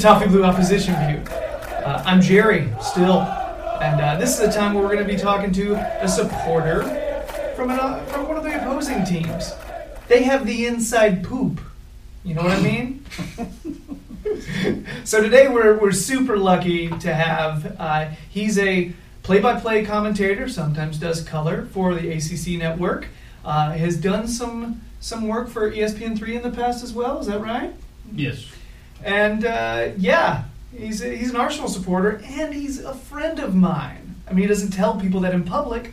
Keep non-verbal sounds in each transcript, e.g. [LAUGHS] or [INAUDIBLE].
Toffee Blue Opposition View. Uh, I'm Jerry, still, and uh, this is the time where we're going to be talking to a supporter from, an, uh, from one of the opposing teams. They have the inside poop. You know what I mean? [LAUGHS] so today we're, we're super lucky to have, uh, he's a play-by-play commentator, sometimes does color for the ACC network, uh, has done some, some work for E ESPN3 in the past as well, is that right? Yes. And uh, yeah, he's a, he's an Arsenal supporter, and he's a friend of mine. I mean, he doesn't tell people that in public,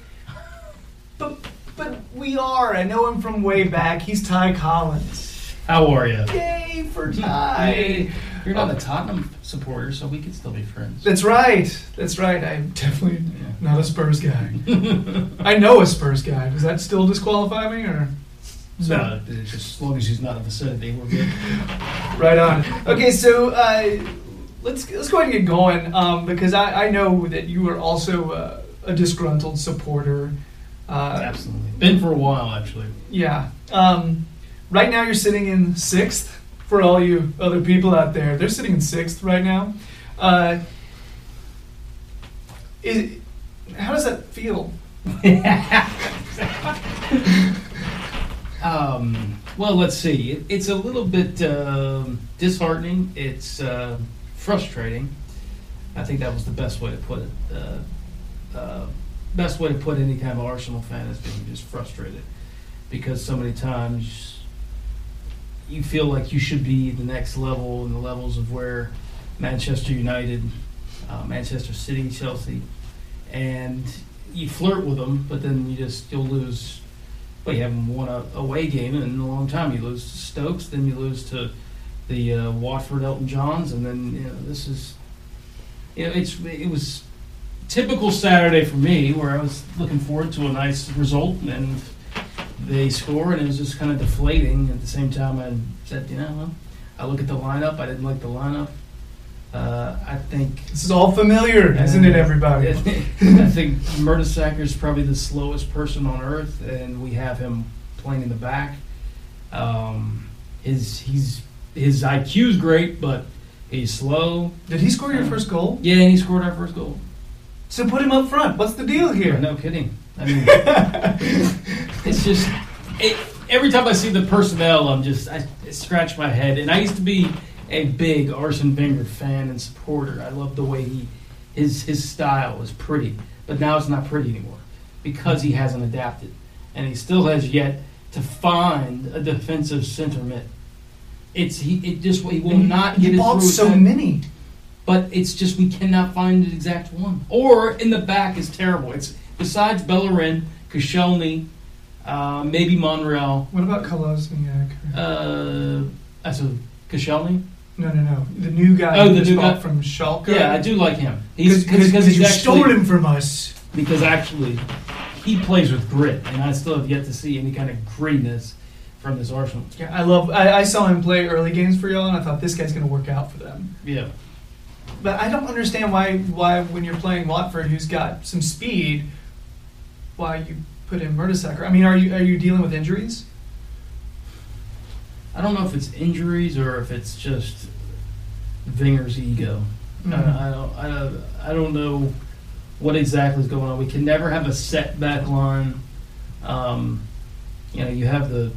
but but we are. I know him from way back. He's Ty Collins. How are you? Yay for Ty! You're not a Tottenham supporter, so we could still be friends. That's right. That's right. I'm definitely Yeah. not a Spurs guy. [LAUGHS] I know a Spurs guy. Does that still disqualify me, or? No, it's just as long as he's not in the vicinity, we're good. [LAUGHS] Right on. Okay, so uh, let's let's go ahead and get going um, because I, I know that you are also uh, a disgruntled supporter. Uh, Absolutely. Been for a while, actually. yeah. Um, right now, you're sitting in sixth. For all you other people out there, they're sitting in sixth right now. Uh, is, how does that feel? [LAUGHS] [LAUGHS] Um, well, let's see. It, it's a little bit um, disheartening. It's uh, frustrating. I think that was the best way to put it. Uh, uh, best way to put any kind of Arsenal fan is being just frustrated because so many times you feel like you should be the next level in the levels of where Manchester United, uh, Manchester City, Chelsea, and you flirt with them, but then you just you'll lose well, you haven't won a away game in a long time. You lose to Stokes, then you lose to the uh, Watford Elton Johns, and then you know this is, you know, it's it was typical Saturday for me where I was looking forward to a nice result, and they score, and it was just kind of deflating. At the same time, I said, you know, I look at the lineup. I didn't like the lineup. Uh, I think This is all familiar, isn't it, everybody? [LAUGHS] I think Mertesacker is probably the slowest person on earth, and we have him playing in the back. Um, his he's his IQ's great, but he's slow. Did he score your first goal? Yeah, and he scored our first goal. So put him up front. What's the deal here? No kidding. I mean, [LAUGHS] it's just it, every time I see the personnel, I'm just I, I scratch my head. And I used to be a big Arsene Wenger fan and supporter. I love the way he his his style is pretty, but now it's not pretty anymore because he hasn't adapted, and he still has yet to find a defensive center mid. It's he it just he will not He get it bought so head. many. But it's just we cannot find the exact one. Or in the back is terrible. It's besides Bellerin, Koscielny, uh, maybe Monreal. What about Kolosniak? Uh, that's a Koscielny. No, no, no. The new guy Oh, the new guy. from Schalke. Yeah, I do like him. He's because you actually, stole him from us. because actually he plays with grit, and I still have yet to see any kind of grittiness from this Arsenal. Yeah, I love. I, I saw him play early games for y'all, and I thought this guy's going to work out for them. Yeah. But I don't understand why why when you're playing Watford, who's got some speed, why you put in Mertesacker. I mean, are you are you dealing with injuries? I don't know if it's injuries or if it's just Wenger's ego. Mhm. Uh, I don't. I don't. I don't know what exactly is going on. We can never have a set back line. Um, you know, you have the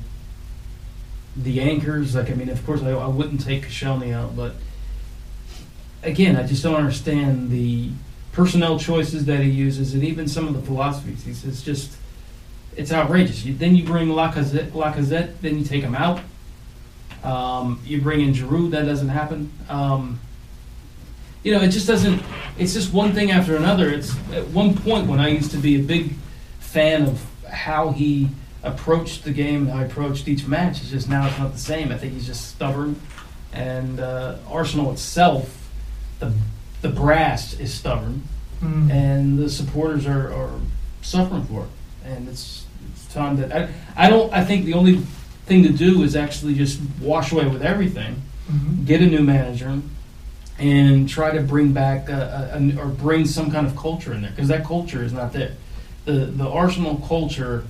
the anchors. Like I mean, of course, I, I wouldn't take Koscielny out, but again, I just don't understand the personnel choices that he uses, and even some of the philosophies. He's it's just it's outrageous. You, then you bring Lacazette, Lacazette, then you take him out. Um, you bring in Giroud, that doesn't happen. Um, you know, it just doesn't. It's just one thing after another. It's at one point when I used to be a big fan of how he approached the game and how he approached each match. It's just now it's not the same. I think he's just stubborn, and uh, Arsenal itself, the the brass is stubborn, Mm. and the supporters are, are suffering for it. And it's it's time that I I don't. I think the only thing to do is actually just wash away with everything Mhm. get a new manager, and try to bring back a, a, a- or bring some kind of culture in there because that culture is not there. The the Arsenal culture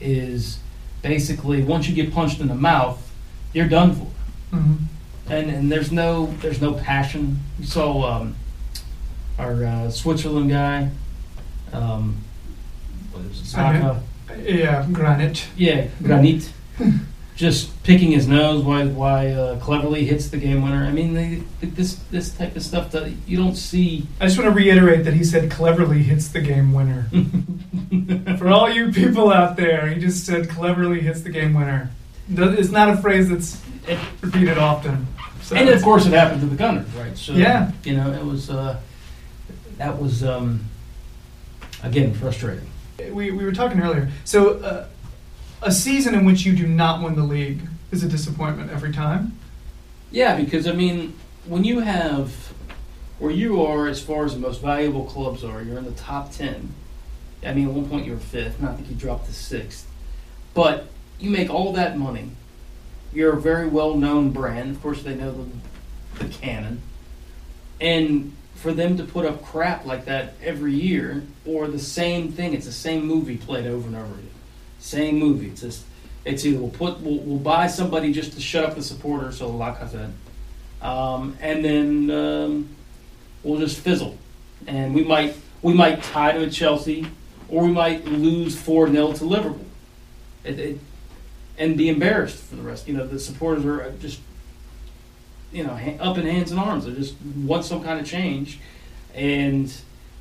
is basically once you get punched in the mouth, you're done for Mhm. and and there's no there's no passion. You saw um, our uh, Switzerland guy, um, what is it, Xhaka? Yeah, Granit. Yeah, Granit, [LAUGHS] just picking his nose while why uh, Cleverley hits the game winner. I mean, they, this this type of stuff that you don't see. I just want to reiterate that he said Cleverley hits the game winner. [LAUGHS] For all you people out there, he just said Cleverley hits the game winner. It's not a phrase that's It, repeated often. So and of course, it happened to the Gunners, right? So Yeah. you know, it was uh, that was um, again frustrating. we, we were talking earlier. So uh, a season in which you do not win the league is a disappointment every time. Yeah, because I mean, when you have where you are as far as the most valuable clubs are, you're in the top ten. I mean, at one point you were fifth, I think you dropped to sixth. But you make all that money. You're a very well-known brand. Of course, they know the, the cannon. And for them to put up crap like that every year, or the same thing, it's the same movie played over and over again. Same movie. It's just, it's either we'll put we'll, we'll buy somebody just to shut up the supporters, so like I um, and then um, we'll just fizzle, and we might we might tie to Chelsea, or we might lose four 0 to Liverpool, it, it, and be embarrassed for the rest. You know, the supporters are just you know up in hands and arms. They just want some kind of change, and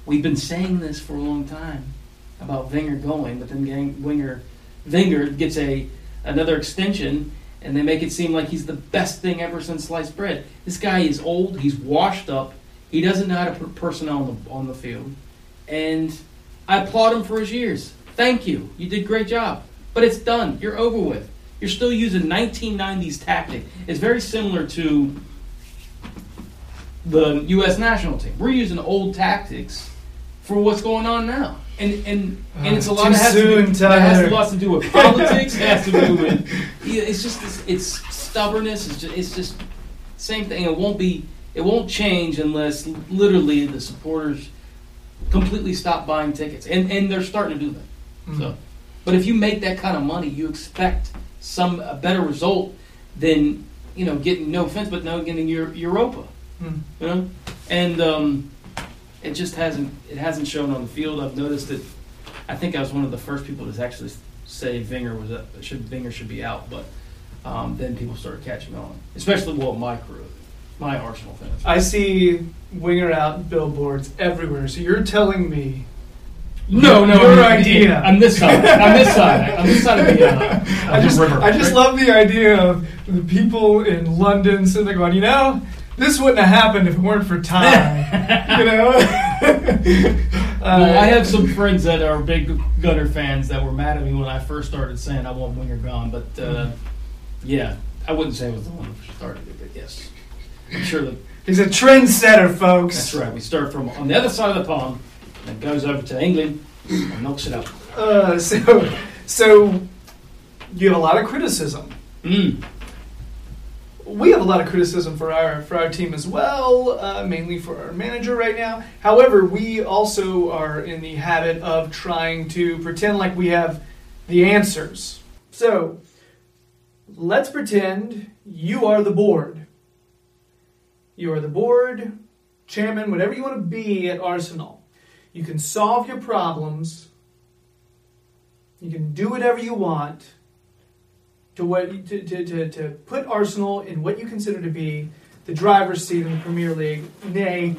we've been saying this for a long time about Wenger going, but then Wenger Wenger gets a another extension, and they make it seem like he's the best thing ever since sliced bread. This guy is old. He's washed up. He doesn't know how to put personnel on the on the field, and I applaud him for his years. Thank you. You did a great job. But it's done. You're over with. You're still using 1990s tactic. It's very similar to the U.S. national team. We're using old tactics for what's going on now. And and, and it's a lot it has to soon, do, it has Tyler. a lot to do with politics. it has to do with [LAUGHS] it's just it's, it's stubbornness. It's just, it's just same thing. It won't be it won't change unless literally the supporters completely stop buying tickets, and and they're starting to do that. Mm. So, but if you make that kind of money, you expect some a better result than you know getting no offense, but no getting your Europa. Mm. You know, and um, it just hasn't it hasn't shown on the field. I've noticed that. I think I was one of the first people to actually say Wenger was a, should Wenger should be out, but um, then people started catching on, especially well my crew, my Arsenal fans. I see Wenger out billboards everywhere. So you're telling me No, no, Your I'm- idea. I'm this side. I'm this side. I'm this side of the, uh, of I the just, river. I just love the idea of the people in London sitting there going, you know, this wouldn't have happened if it weren't for time. you know? [LAUGHS] Uh, Well, I have some friends that are big Gunner fans that were mad at me when I first started saying I want Wenger gone, but uh, yeah, I wouldn't say I was the one who started it, but yes, I'm sure that He's a trendsetter, folks. that's right. We start from on the other side of the pond, and it goes over to England and knocks it up. Uh, so, so you have a lot of criticism. Mm. We have a lot of criticism for our for our team as well, uh, mainly for our manager right now. However, we also are in the habit of trying to pretend like we have the answers. So, let's pretend you are the board. You are the board, chairman, whatever you want to be at Arsenal. You can solve your problems. You can do whatever you want to what to, to, to, to put Arsenal in what you consider to be the driver's seat in the Premier League, nay,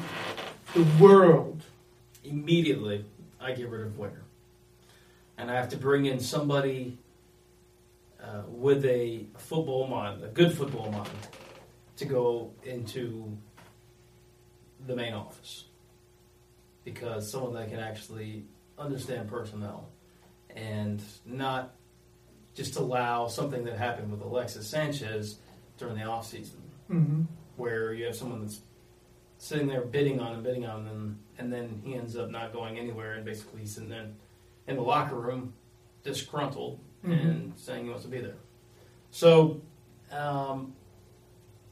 the world. Immediately, I get rid of Wenger, and I have to bring in somebody uh, with a football mind, a good football mind, to go into the main office because someone that can actually understand personnel and not just allow something that happened with Alexis Sanchez during the offseason Mm-hmm. where you have someone that's sitting there bidding on and bidding on them, and then he ends up not going anywhere, and basically he's sitting there in the locker room, disgruntled, Mhm. and saying he wants to be there. So, um,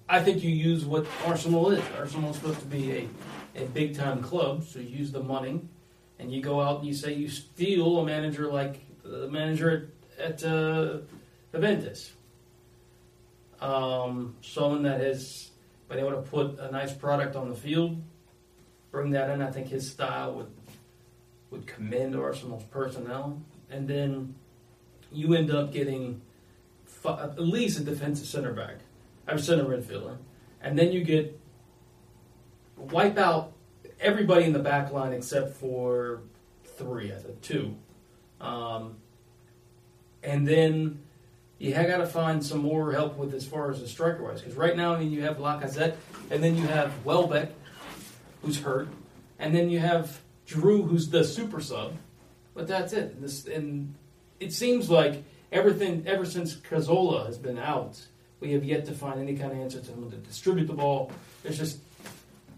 I think you use what Arsenal is. Arsenal is supposed to be a, a big time club, so you use the money, and you go out and you say you steal a manager like the manager at, uh. Um, someone that has been able to put a nice product on the field, bring that in. I think his style would would commend Arsenal's personnel, and then you end up getting at least a defensive center back, or center midfielder, and then you get wipe out everybody in the back line except for three, I think two, um, and then you have got to find some more help with as far as the striker wise, because right now I mean you have Lacazette, and then you have Welbeck, who's hurt, and then you have Giroud, who's the super sub, but that's it. This and it seems like everything ever since Cazorla has been out, we have yet to find any kind of answer to him to distribute the ball. It's just,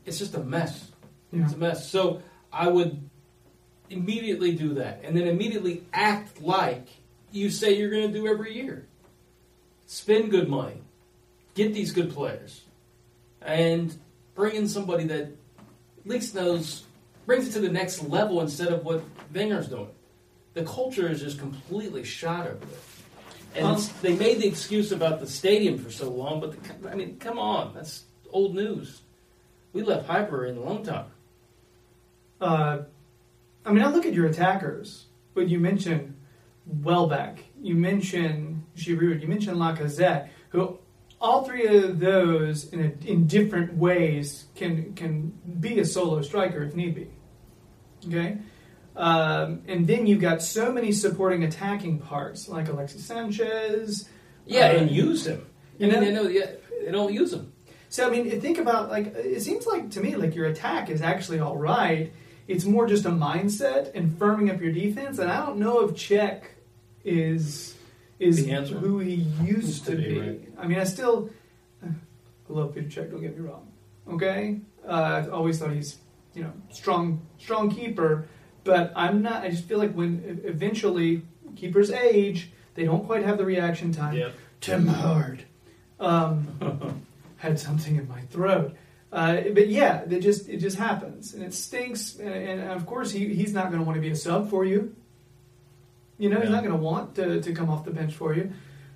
it's just a mess. Yeah. It's a mess. So I would immediately do that, and then immediately act like you say you're going to do every year. Spend good money, get these good players, and bring in somebody that at least knows brings it to the next level instead of what Wenger's doing. The culture is just completely shot over there. And Um, they made the excuse about the stadium for so long, but the, I mean, come on, that's old news. We left Highbury in a long time. Uh, I mean, I look at your attackers, but you mentioned Welbeck, you mentioned Giroud, you mentioned Lacazette, who all three of those in a, in different ways can can be a solo striker if need be. Okay, um, and then you've got so many supporting attacking parts like Alexis Sanchez. Yeah, uh, and use him. you know, they know yeah, they don't use him. So I mean, think about like it seems like to me like your attack is actually all right. It's more just a mindset and firming up your defense. And I don't know if Cech is is The answer. who he used to to be. be, right. I mean, I still I love Peter Cech. Don't get me wrong. Okay, uh, I always thought he's you know strong strong keeper, but I'm not. I just feel like when e- eventually keepers age, they don't quite have the reaction time. Tim Hard. Um, [LAUGHS] had something in my throat. Uh, but yeah, it just it just happens, and it stinks. And, and of course, he, he's not going to want to be a sub for you. You know, he's not going to want to, to come off the bench for you.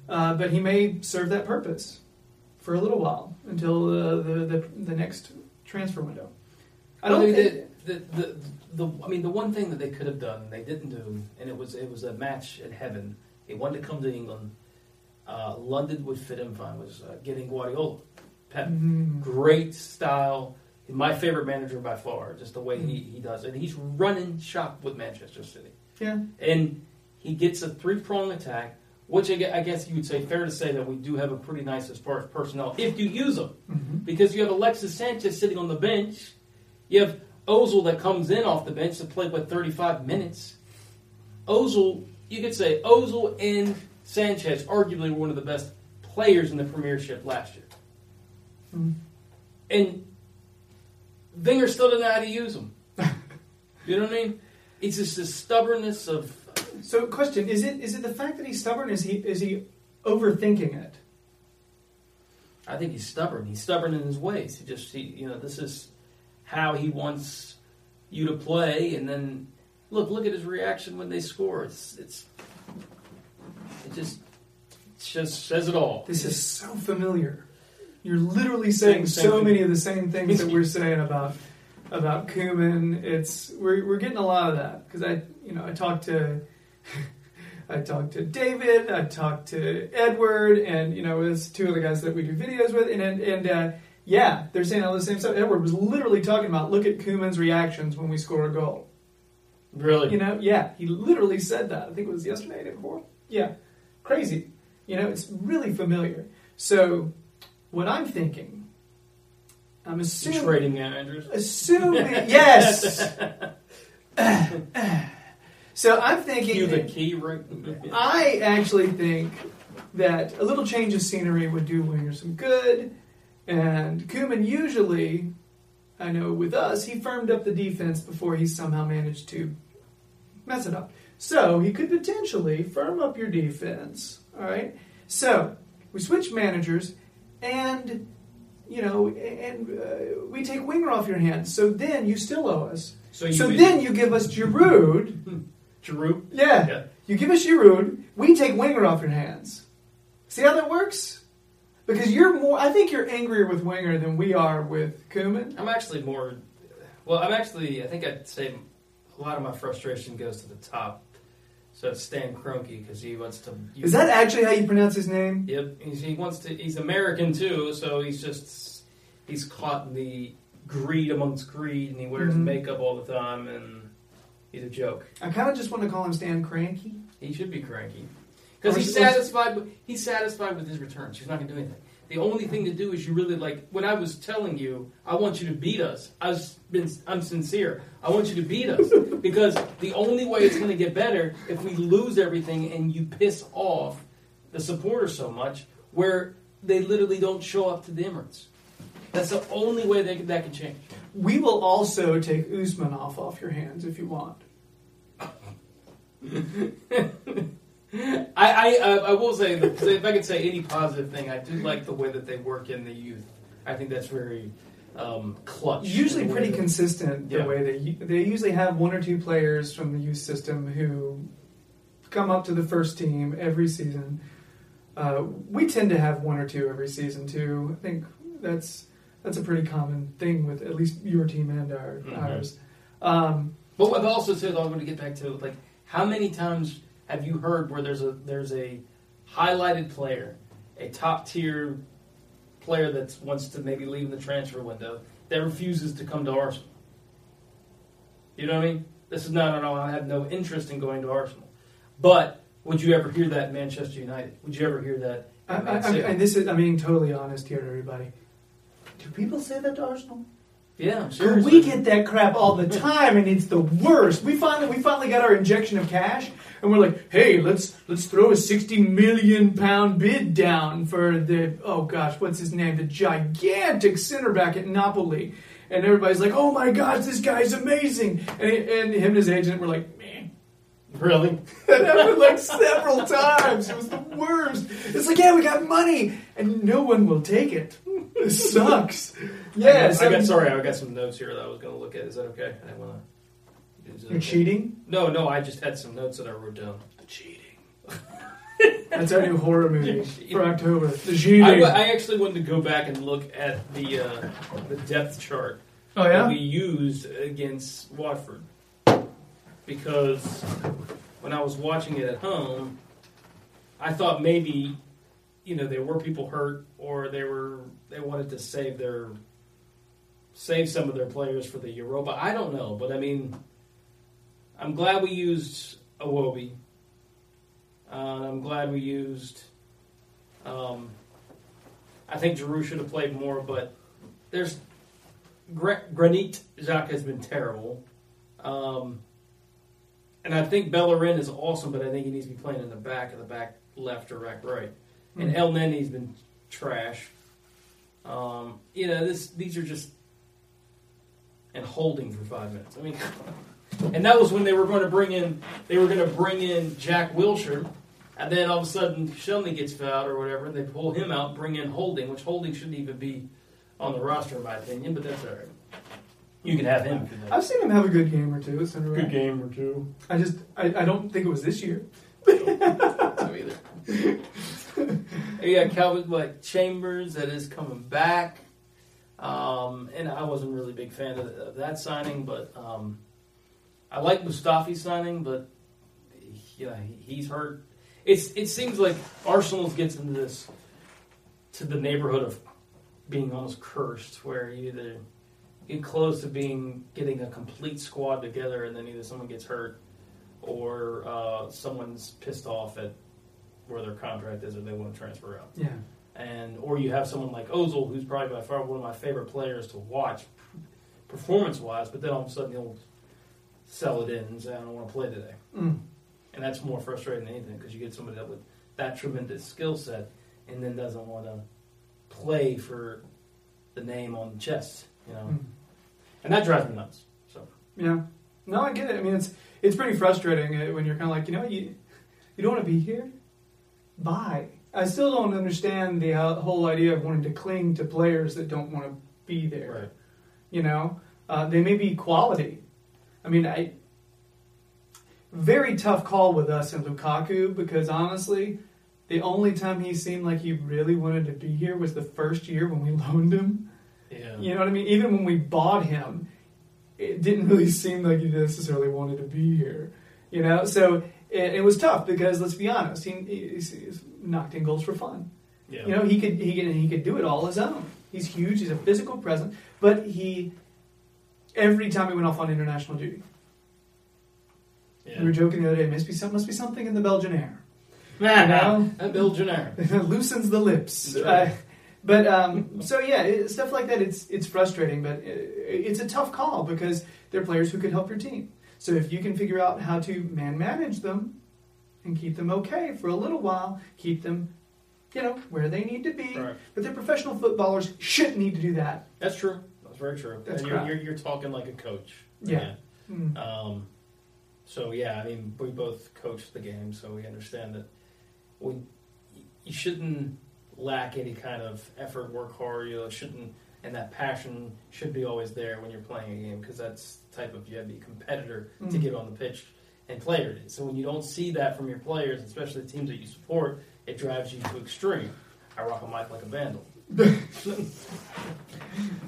Uh, but he may serve that purpose for a little while until uh, the, the the next transfer window. I don't Well, think. the, the, the, the, I mean, the one thing that they could have done, they didn't do, and it was it was a match in heaven. He wanted to come to England. Uh, London would fit him fine. Was uh, getting Guardiola, Pep, Mhm. great style. My favorite manager by far, just the way he, he does it. He's running shop with Manchester City, Yeah. and he gets a three prong attack, which I guess you would say fair to say that we do have a pretty nice as far as personnel if you use them Mhm. because you have Alexis Sanchez sitting on the bench. You have Ozil that comes in off the bench to play with 35 minutes. Ozil, you could say Ozil and Sanchez arguably were one of the best players in the Premiership last year. Mhm. And Wenger still didn't know how to use them. [LAUGHS] you know what I mean? It's just the stubbornness of. So, question: Is it is it the fact that he's stubborn? Is he is he overthinking it? I think he's stubborn. He's stubborn in his ways. He just, he, you know, this is how he wants you to play. And then, look, look at his reaction when they score. It's, it's, it just, it just says it all. This is so familiar. You're literally saying Same- same so many of the same things that we're saying about about Koeman. It's we're we're getting a lot of that because I you know I talked to I talked to David, I talked to Edward, and you know it's two of the guys that we do videos with, and and, and uh, yeah, they're saying all the same stuff. Edward was literally talking about look at Koeman's reactions when we score a goal. really. You know, yeah, he literally said that. I think it was yesterday, day before. Yeah, crazy. You know, it's really familiar. So, what I'm thinking, I'm You're assuming, trading managers. [LAUGHS] assuming, yes. [LAUGHS] [CLEARS THROAT] [LAUGHS] so I'm thinking. Cue the key right. I actually think that a little change of scenery would do Wenger some good. And Koeman usually, I know with us, he firmed up the defense before he somehow managed to mess it up. So he could potentially firm up your defense. All right. So we switch managers, and you know, and uh, we take Wenger off your hands. So then you still owe us. So you So then you give us Giroud. Giroud. Yeah. Yeah. You give us Giroud, we take Wenger off your hands. See how that works? Because you're more, I think you're angrier with Wenger than we are with Koeman. I'm actually more. Well, I'm actually. I think I'd say a lot of my frustration goes to the top. So it's Stan Kroenke because he wants to. Is that actually how you pronounce his name? Yep. He's, he wants to. He's American too, so he's just. He's caught in the greed amongst greed, and he wears Mhm. makeup all the time, and he's a joke. I kind of just want to call him Stan Cranky. He should be cranky because he's s- or s- satisfied. With, he's satisfied with his returns. He's not going to do anything. The only thing to do is you really like. When I was telling you, I want you to beat us. I was been. I'm sincere. I want you to beat us [LAUGHS] because the only way it's going to get better if we lose everything and you piss off the supporters so much, where they literally don't show up to the Emirates. That's the only way they, that can change. We will also take Usmanov off your hands if you want. [LAUGHS] I, I, I I will say that if I could say any positive thing, I do like the way that they work in the youth. I think that's very um, clutch. Usually pretty that- consistent the Yeah. way they they usually have one or two players from the youth system who come up to the first team every season. Uh, we tend to have one or two every season too. I think that's that's a pretty common thing with at least your team and our, Mhm. ours. Um, But what I've also said, I'm going to get back to like how many times have you heard where there's a there's a highlighted player, a top tier player that wants to maybe leave in the transfer window that refuses to come to Arsenal. You know what I mean? This is not, no, I have no interest in going to Arsenal. But would you ever hear that Manchester United? Would you ever hear that? I, I, I, and this is I'm being totally honest here to everybody. Do people say that to Arsenal? yeah, seriously. we get that crap all the [LAUGHS] time, and it's the worst. We finally we finally got our injection of cash, and we're like, hey, let's let's throw a sixty million pound bid down for the oh gosh, what's his name, the gigantic center back at Napoli, and everybody's like, oh my gosh, this guy's amazing, and, and him and his agent were like, man. really. [LAUGHS] That happened like several times. It was the worst. It's like, yeah, we got money, and no one will take it. This [LAUGHS] sucks. Yeah, I got, I got sorry. I got some notes here that I was going to look at. Is that okay? I want to. You're cheating. No, no. I just had some notes that I wrote down. Cheating. [LAUGHS] That's our new horror movie for October. The cheating. I, I actually wanted to go back and look at the uh, the depth chart oh that yeah. we used against Watford because when I was watching it at home, I thought maybe you know there were people hurt or they were they wanted to save their save some of their players for the Europa. I don't know, but I mean, I'm glad we used Iwobi. Uh, I'm glad we used. Um, I think Giroud should have played more, but there's Gra- Granit Xhaka has been terrible. Um, and I think Bellerin is awesome, but I think he needs to be playing in the back of the back left or back right. And Mhm. Elneny's been trash. Um, you know, this these are just and holding for five minutes. I mean, [LAUGHS] and that was when they were going to bring in they were going to bring in Jack Wilshere, and then all of a sudden Shelby gets fouled or whatever, and they pull him out, bring in Holding, which Holding shouldn't even be on the roster in my opinion, but that's all right. You can have him. if you'd like. I've seen him have a good game or two. at center back. game or two. I just I, I don't think it was this year. [LAUGHS] So either. [LAUGHS] got Calvin like Chambers that is coming back, um, and I wasn't really a big fan of, of that signing, but um, I like Mustafi's signing, but yeah, he's hurt. It's it seems like Arsenal gets into this to the neighborhood of being almost cursed, where you either get close to being getting a complete squad together, and then either someone gets hurt or uh, someone's pissed off at where their contract is, or they want to transfer out, Yeah. and or you have someone like Ozil, who's probably by far one of my favorite players to watch, performance wise, but then all of a sudden he'll sell it in and say I don't want to play today, Mm. and that's more frustrating than anything because you get somebody that with that tremendous skill set and then doesn't want to play for the name on the chest, you know, Mm. and that drives me nuts. So Yeah. No, I get it. I mean, it's it's pretty frustrating uh, when you're kind of like, you know, you you don't want to be here. Bye. I still don't understand the uh, whole idea of wanting to cling to players that don't want to be there. Right. You know, uh, they may be quality. I mean, I very tough call with us and Lukaku because honestly, the only time he seemed like he really wanted to be here was the first year when we [LAUGHS] loaned him. Yeah. You know what I mean? Even when we bought him, it didn't really seem like he necessarily wanted to be here. You know, so it, it was tough because let's be honest, he, he's, he's knocked in goals for fun. Yeah. You know, he could he could he could do it all his own. He's huge. He's a physical presence, but he every time he went off on international duty, yeah. we were joking the other day. Must be some must be something in the Belgian air. [LAUGHS] Nah, know? that Belgian air. [LAUGHS] Loosens the lips. Uh, but um, so yeah, it, stuff like that. It's it's frustrating, but it, it's a tough call because they're players who could help your team. So if you can figure out how to man manage them and keep them okay for a little while, keep them, you know, where they need to be. Right. But they're professional footballers shouldn't need to do that. That's true. That's very true. That's and you're, you're you're talking like a coach. Yeah. Mm. Um, so yeah, I mean, we both coach the game, so we understand that we you shouldn't lack any kind of effort, work hard. You know, shouldn't and that passion should be always there when you're playing a game because that's the type of you have to be a competitor to Mhm. get on the pitch and play it. So when you don't see that from your players, especially the teams that you support, it drives you to extreme. I rock a mic like a vandal. [LAUGHS]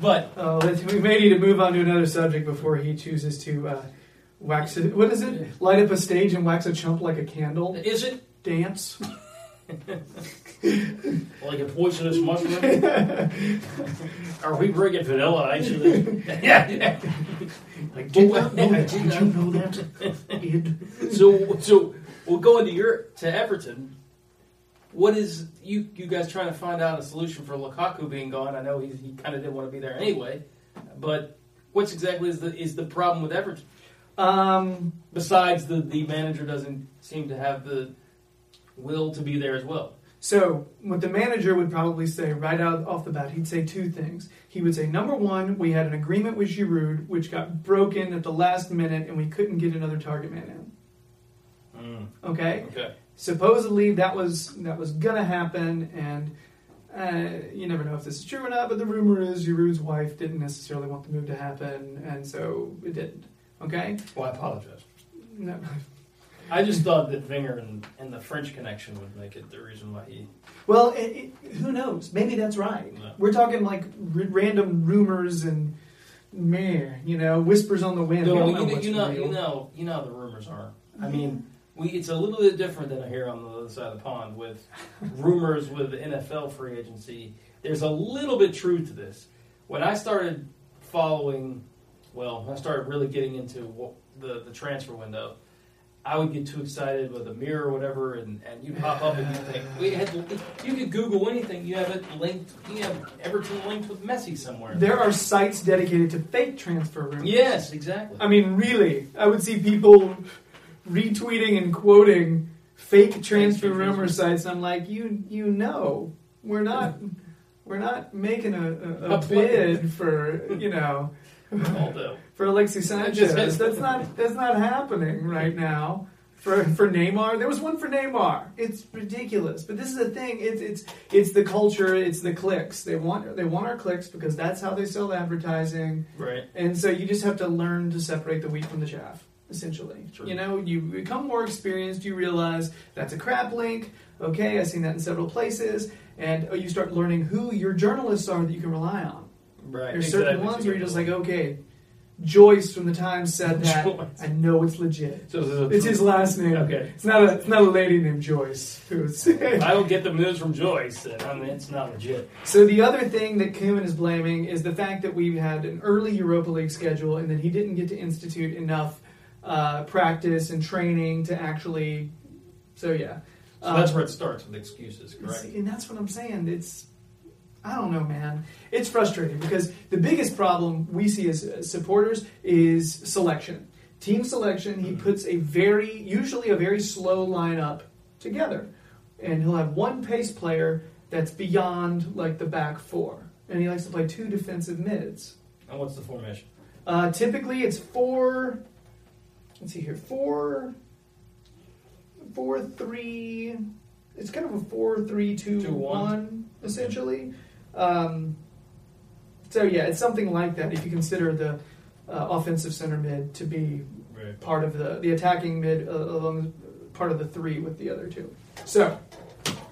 but Oh, we may need to move on to another subject before he chooses to uh, wax it. What is it? Light up a stage and wax a chump like a candle. is it Dance. [LAUGHS] [LAUGHS] like a poisonous mushroom? [LAUGHS] Are we bringing vanilla ice to this? [LAUGHS] yeah. Like, did not know that. Did you know that? So, so we'll go into your to Everton. What is you you guys trying to find out a solution for Lukaku being gone? I know he, he kind of didn't want to be there anyway, but what's exactly is the is the problem with Everton Um, besides the the manager doesn't seem to have the will to be there as well? so, what the manager would probably say right out off the bat, he'd say two things. He would say, number one, we had an agreement with Giroud, which got broken at the last minute, and we couldn't get another target man in. Okay? Okay. supposedly that was that was gonna happen, and uh, you never know if this is true or not. But the rumor is Giroud's wife didn't necessarily want the move to happen, and so it didn't. Okay, Well, I apologize. no. [LAUGHS] I just thought that Wenger and, and the French connection would make it the reason why he. well, it, it, who knows? Maybe that's right. No. We're talking like r- random rumors and meh, you know, whispers on the wind. We No, don't you, know you know, you know, you know how the rumors are. I mean, we it's a little bit different than hear on the other side of the pond with [LAUGHS] rumors with the NFL free agency. There's a little bit true to this. When I started following, well, I started really getting into the the transfer window. I would get too excited with a mirror or whatever, and, and you pop up and you think we had you could Google anything. You have it linked. You have Everton linked with Messi somewhere. There are sites dedicated to fake transfer rumors. yes, exactly. I mean, really, I would see people retweeting and quoting fake transfer rumor sites. I'm like, you, you know, we're not, we're not making a, a A bid for, you know, [LAUGHS] For Alexis Sanchez. That's not, that's not happening right now. For, for Neymar, there was one for Neymar. It's ridiculous, but this is the thing. It's it's it's the culture. It's the clicks. They want they want our clicks because that's how they sell advertising. Right. And so you just have to learn to separate the wheat from the chaff, essentially. True. You know, you become more experienced, you realize that's a crap link. Okay, I've seen that in several places. And uh, you start learning who your journalists are that you can rely on. Right. There's certain ones where you're just like, okay, Joyce from the Times said that. [LAUGHS] Joyce. I know it's legit. So, so- It's his last name. Okay. It's not a it's not a lady named Joyce. Who's [LAUGHS] I don't get the news from Joyce, I mean, it's not legit. So the other thing that Koeman is blaming is the fact that we had an early Europa League schedule and that he didn't get to institute enough uh, practice and training to actually. So yeah, So Um, that's where it starts with excuses, correct? and that's what I'm saying. It's I don't know, man. It's frustrating because the biggest problem we see as supporters is selection, team selection. He puts a very usually a very slow lineup together, and he'll have one pace player that's beyond like the back four, and he likes to play two defensive mids. And what's the formation? Uh, typically, it's four. Let's see here, four, four, three, it's kind of a four three two Two, one. one essentially. Um, so yeah, it's something like that if you consider the uh, offensive center mid to be Right. part of the the attacking mid uh, along part of the three with the other two. So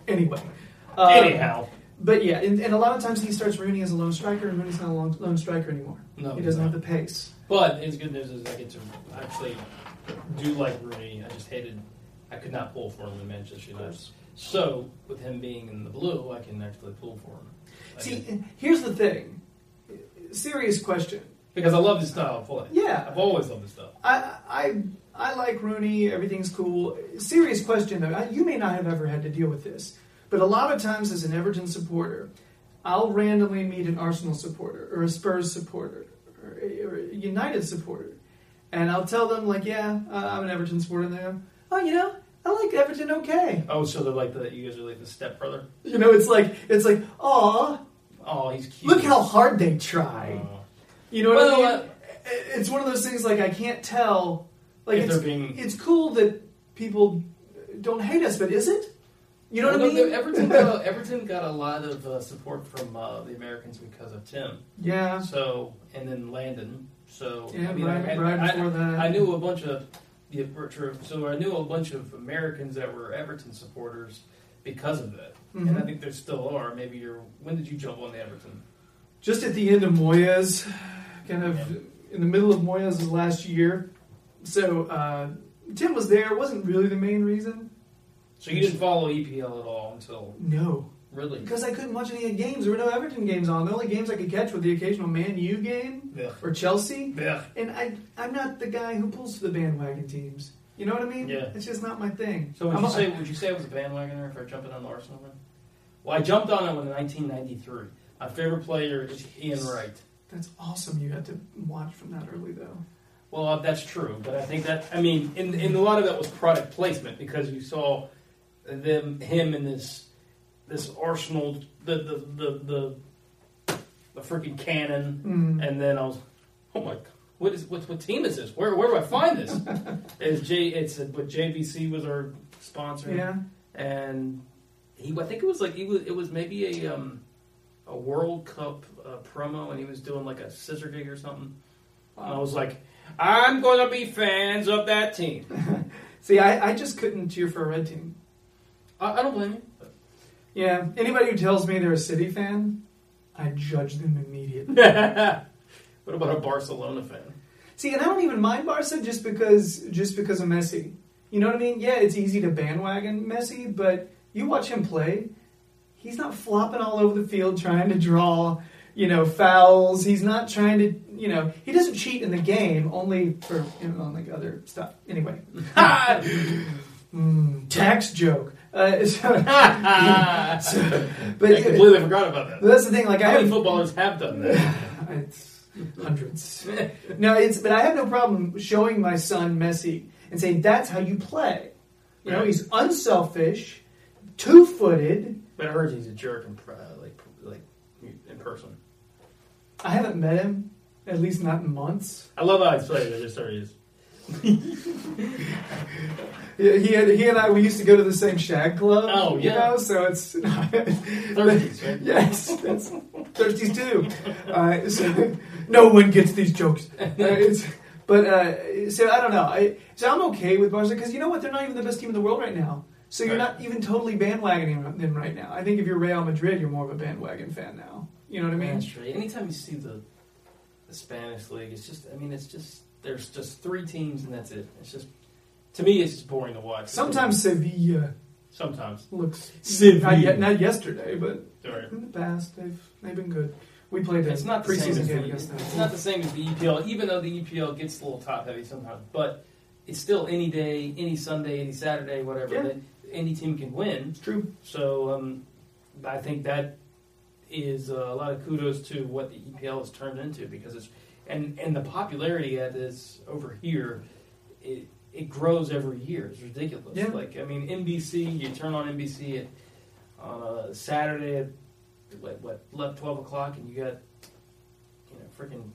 anyway, um, Anyhow, but yeah, and, and a lot of times he starts Rooney as a lone striker, and Rooney's not a lone, lone striker anymore. no, he doesn't have the pace. But his good news is I get to actually do like Rooney. I just hated. I could not pull for him in Manchester United. So with him being in the blue, I can actually pull for him. See, can- here's the thing. Serious question. because I love his style of play. Yeah. I've always loved his style. I I I like Rooney. Everything's cool. Serious question though. I- You may not have ever had to deal with this, but a lot of times as an Everton supporter, I'll randomly meet an Arsenal supporter or a Spurs supporter or a, or a United supporter, and I'll tell them like, yeah, uh, I'm an Everton supporter. And they go, oh, you know, I like Everton. Okay. Oh, so they're like the you guys are like the stepbrother. You know, it's like it's like, aw, Oh, he's cute. look how hard they try. Oh. You know what Well, I mean? uh, it's one of those things like I can't tell. Like If it's, they're being- it's cool that people don't hate us, but is it? You know Well, what I mean? Everton got, Everton got a lot of uh, support from uh, the Americans because of Tim. yeah, So and then Landon. So yeah. I mean, right, I, right I, before that, I knew a bunch of yeah, true. So I knew a bunch of Americans that were Everton supporters because of that, and I think there still are. Maybe you're. When did you jump on the Everton? just at the end of Moyes, kind of in the middle of Moyes' last year. So uh, Tim was there. It wasn't really the main reason. So you didn't follow EPL at all until No, really. because I couldn't watch any games. There were no Everton games on. The only games I could catch were the occasional Man U game Yeah. or Chelsea. Yeah. And I, I'm not the guy who pulls for the bandwagon teams. You know what I mean? Yeah. It's just not my thing. So would I'm you a- say would you say I was a bandwagoner if I jumped in on the Arsenal then? Well, I jumped on it in 1993. My favorite player is Ian Wright. That's awesome. You had to watch from that early, though. Well, uh, that's true, but I think that I mean, in, in a lot of that was product placement because you saw them him in this this Arsenal the the the the, the freaking cannon, Mm. and then I was, oh my, God, what is what what team is this? Where where do I find this? [LAUGHS] it's J it's but JVC was our sponsor, Yeah. and he I think it was like he was it was maybe a um a World Cup uh, promo, and he was doing like a scissor gig or something. And I was like, I'm going to be fans of that team. [LAUGHS] See, I, I just couldn't cheer for a red team. I, I don't blame you. Yeah. Anybody who tells me they're a City fan, I judge them immediately. [LAUGHS] what about a Barcelona fan? See, and I don't even mind Barca just because just because of Messi. You know what I mean? Yeah, it's easy to bandwagon Messi, but you watch him play, he's not flopping all over the field trying to draw, you know, fouls. He's not trying to, you know, he doesn't cheat in the game only for you know, like other stuff. Anyway, [LAUGHS] mm, tax joke. Uh, [LAUGHS] so, [LAUGHS] so- but I completely forgot about that. that's the thing. Like I How many footballers have done that? [SIGHS] [LAUGHS] hundreds. [LAUGHS] no, it's but I have no problem showing my son Messi and saying that's how you play. You know, he's unselfish, two-footed. But I heard he's a jerk in, uh, like like in person. I haven't met him, at least not in months. I love how he's played. I just sorry is. He, he, had, he and I we used to go to the same shag club. Oh, you yeah. know, so it's [LAUGHS] Thursdays, right? [LAUGHS] yes, that's Thirsties too. Uh, so [LAUGHS] no one gets these jokes. Uh, it's, but uh, so I don't know. I, so I'm okay with Barca because you know what? They're not even the best team in the world right now. So you're Right. not even totally bandwagoning them right now. I think if you're Real Madrid, you're more of a bandwagon fan now. You know what I mean? That's true. Anytime you see the the Spanish league, it's just I mean it's just there's just three teams and that's it. It's just to me it's just boring to watch. Sometimes Sevilla sometimes. looks Sevilla. not, yet, not yesterday, but Right. in the past they've they've been good. We played a It's not the same preseason as game the, against them. it's not the same as the EPL, even though the EPL gets a little top heavy sometimes. But it's still any day, any Sunday, any Saturday, whatever. Yeah. That any team can win. It's true. So um, I think that is uh, a lot of kudos to what the EPL has turned into because it's and and the popularity that is over here. It, it grows every year. It's ridiculous. Yeah. Like I mean, NBC. You turn on NBC at, on a Saturday at what, what left twelve o'clock, and you got you know freaking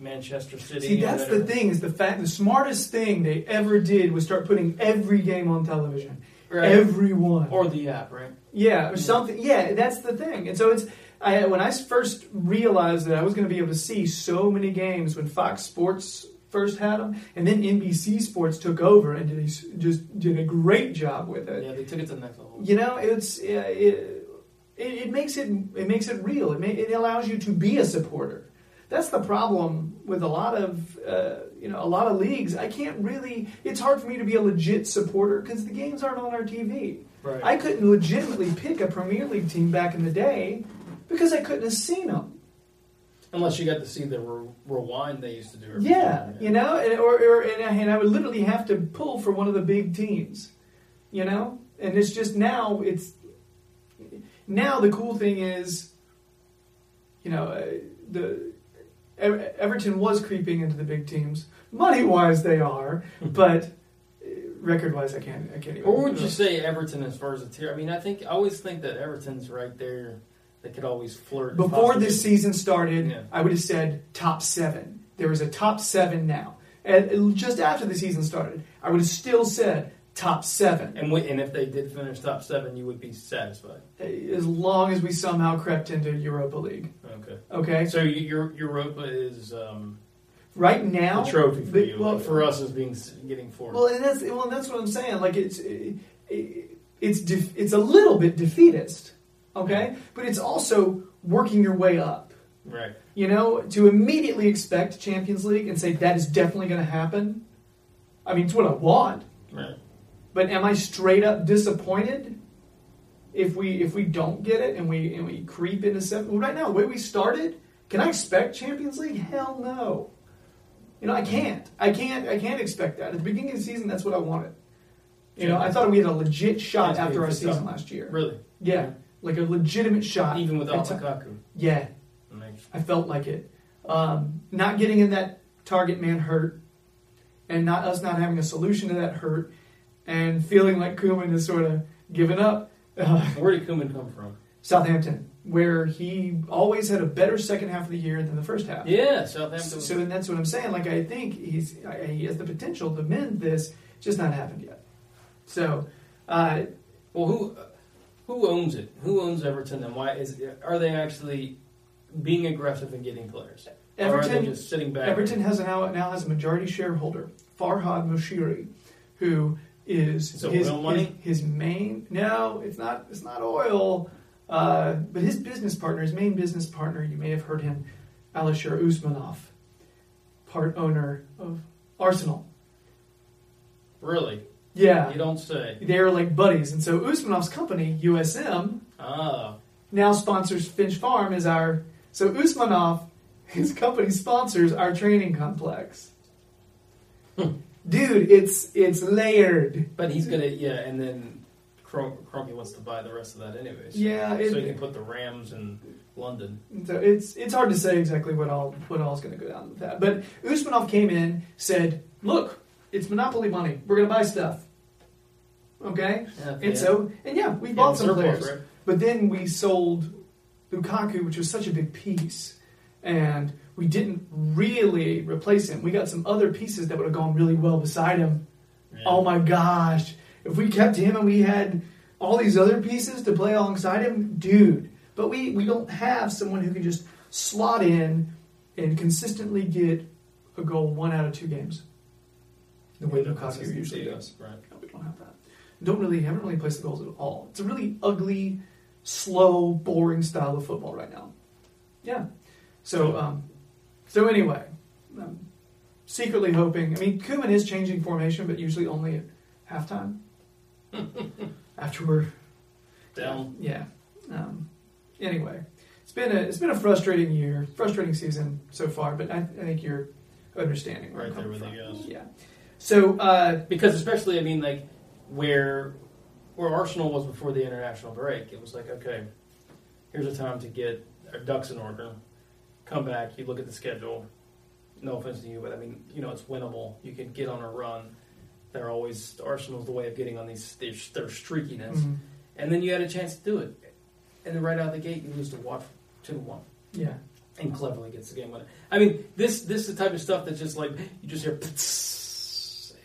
Manchester City. See, that's the thing is the fact the smartest thing they ever did was start putting every game on television. Right. Everyone. or the app, right? Yeah, or something. Yeah, that's the thing. And so it's I, when I first realized that I was going to be able to see so many games when Fox Sports first had them, and then NBC Sports took over and did a, just did a great job with it. Yeah, they took it to the next level. You know, it's it, it, it makes it it makes it real. It, may, it allows you to be a supporter. That's the problem with a lot of uh, you know a lot of leagues. I can't really. It's hard for me to be a legit supporter because the games aren't on our TV. Right. I couldn't legitimately pick a Premier League team back in the day because I couldn't have seen them. Unless you got to see the re- rewind they used to do. Yeah, you know, and, or, or and, I, and I would literally have to pull for one of the big teams, you know, and it's just now it's now the cool thing is, you know, uh, the Ever- Everton was creeping into the big teams. Money wise, they are, [LAUGHS] but record wise, I can't. I can't even. Or would you say Everton as far as a tier? I mean, I think I always think that Everton's right there. They could always flirt. Before this season started, Yeah. I would have said top seven. There is a top seven now. And just after the season started, I would have still said top seven. and we, and if they did finish top seven, you would be satisfied. As long as we somehow crept into Europa League. Okay. Okay? So your Europa is um, Right now. a trophy for the- you. well, but for us, is being getting fourth. Well, and that's well, and that's what I'm saying. Like it's it, it's def, it's a little bit defeatist, okay, but it's also working your way up. right. You know, to immediately expect Champions League and say that is definitely going to happen. I mean, it's what I want. Right. But am I straight up disappointed if we if we don't get it and we and we creep into seven? Well, right now, the way we started, can I expect Champions League? Hell no. You know, I can't. I can't. I can't expect that. At the beginning of the season, that's what I wanted. You know, I thought we had a legit shot after our season last year. Really. Yeah, like a legitimate shot. Even without At Lukaku. Yeah, I felt like it. Um, not getting in that target man hurt, and not us not having a solution to that hurt, and feeling like Koeman is sort of given up. Uh, [LAUGHS] where did Koeman come from? Southampton, where he always had a better second half of the year than the first half. Yeah, Southampton. So, and that's what I'm saying. Like I think he's I, he has the potential to mend this, just not happened yet. So, uh, well, who who owns it? Who owns Everton, and why is are they actually being aggressive in getting players? or are they Everton just sitting back? Everton has a now now has a majority shareholder, Farhad Moshiri, who is Is his, his his main. No, it's not. It's not oil. Uh, but his business partner, his main business partner, you may have heard him, Alisher Usmanov, part owner of Arsenal. really? Yeah, You don't say. they're like buddies, and so Usmanov's company, USM, Ah, now sponsors Finch Farm as our. So Usmanov, his company sponsors our training complex. Dude, it's it's layered. but he's gonna yeah, and then Cro- Kroenke wants to buy the rest of that anyways. Yeah, it- so he can put the Rams in London. So it's it's hard to say exactly what all what all's going to go down with that. But Usmanov came in, said, "Look, it's monopoly money. We're going to buy stuff." Okay, and yeah. so and yeah, we bought some surplus, players. right? But then we sold Lukaku, which was such a big piece, and we didn't really replace him. We got some other pieces that would have gone really well beside him. Yeah. Oh my gosh. If we kept him and we had all these other pieces to play alongside him, dude. But we, we don't have someone who can just slot in and consistently get a goal one out of two games. The way Lukaku usually does. Right. No, we don't have that. Don't really haven't really placed the goals at all. It's a really ugly, slow, boring style of football right now. Yeah. So um, so anyway, I'm secretly hoping. I mean, Koeman is changing formation, but usually only at halftime. [LAUGHS] After we're Down. yeah. Um, anyway, it's been a it's been a frustrating year, frustrating season so far. But I, I think you're understanding where I'm Right there with from. you guys. Yeah. So uh, Because especially, I mean, like where where Arsenal was before the international break, it was like, okay, here's a time to get our ducks in order. Come back. You look at the schedule. No offense to you, but I mean, you know, it's winnable. You can get on a run. They're always Arsenal's the way of getting on these their, their streakiness, mhm, and then you had a chance to do it, and then right out the gate you lose to Watford two to one. yeah. and Cleverley gets the game winner. I mean, this this is the type of stuff that's just like you just hear,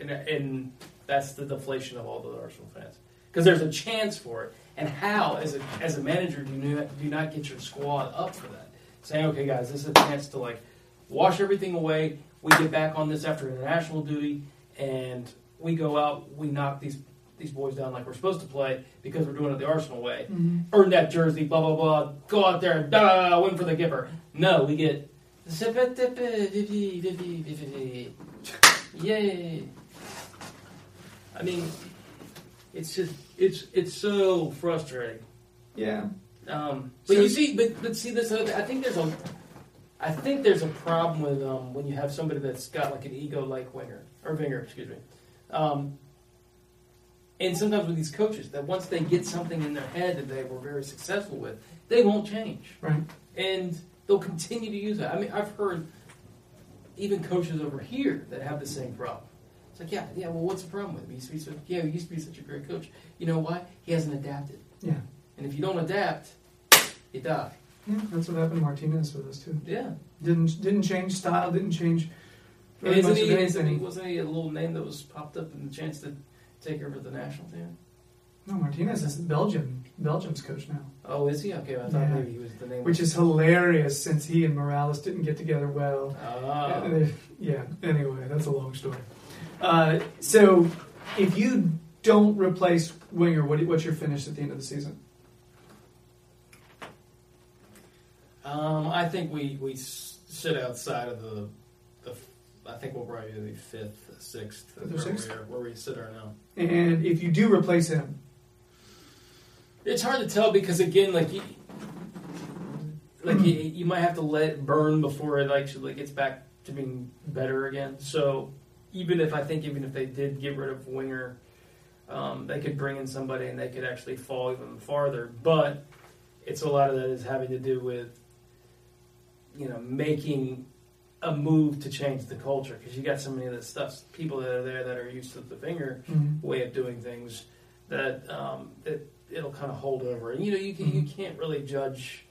[LAUGHS] and, and that's the deflation of all the Arsenal fans. because there's a chance for it. And how, as a as a manager, do you do you not get your squad up for that? Saying, okay, guys, this is a chance to like wash everything away. We get back on this after international duty, and we go out. We knock these these boys down like we're supposed to play because we're doing it the Arsenal way. Mm-hmm. Earn that jersey, blah blah blah. Go out there and da win for the Gipper. No, we get [LAUGHS] yay. I mean, it's just it's it's so frustrating. Yeah. Um, but So- you see, but but see this. Other, I think there's a, I think there's a problem with um, when you have somebody that's got like an ego like winger or Winger, excuse me, um, and sometimes with these coaches that once they get something in their head that they were very successful with, they won't change, Right. and they'll continue to use it. I mean, I've heard even coaches over here that have the same problem. Like, yeah, yeah. Well, what's the problem with him? He used to be so, yeah, he used to be such a great coach. You know why? He hasn't adapted. Yeah. And if you don't adapt, you die. Yeah, that's what happened to Martinez with us too. Yeah. Didn't didn't change style, didn't change really isn't much he, of isn't he, anything. wasn't he a little name that was popped up in the chance to take over the national team? No, Martinez is Belgium, Belgium's coach now, Oh, is he? Okay, I thought Yeah. maybe he was the name. which is hilarious since he and Morales didn't get together well. Oh. They- yeah. Anyway, that's a long story. Uh, so, if you don't replace Wenger, what, what's your finish at the end of the season? Um, I think we we sit outside of the the. I think we'll probably be fifth, sixth, Fifth where, sixth? We are, where we sit right now. And if you do replace him, It's hard to tell because again, like you, like you, [CLEARS THROAT] you might have to let it burn before it actually gets back to being better again. So even if I think even if they did get rid of Wenger, um, they could bring in somebody and they could actually fall even farther. But it's a lot of that is having to do with you know making a move to change the culture because you got so many of the stuff people that are there that are used to the finger way of doing things that um, it, it'll kind of hold over. And you know, you can, you Mhm. can't really judge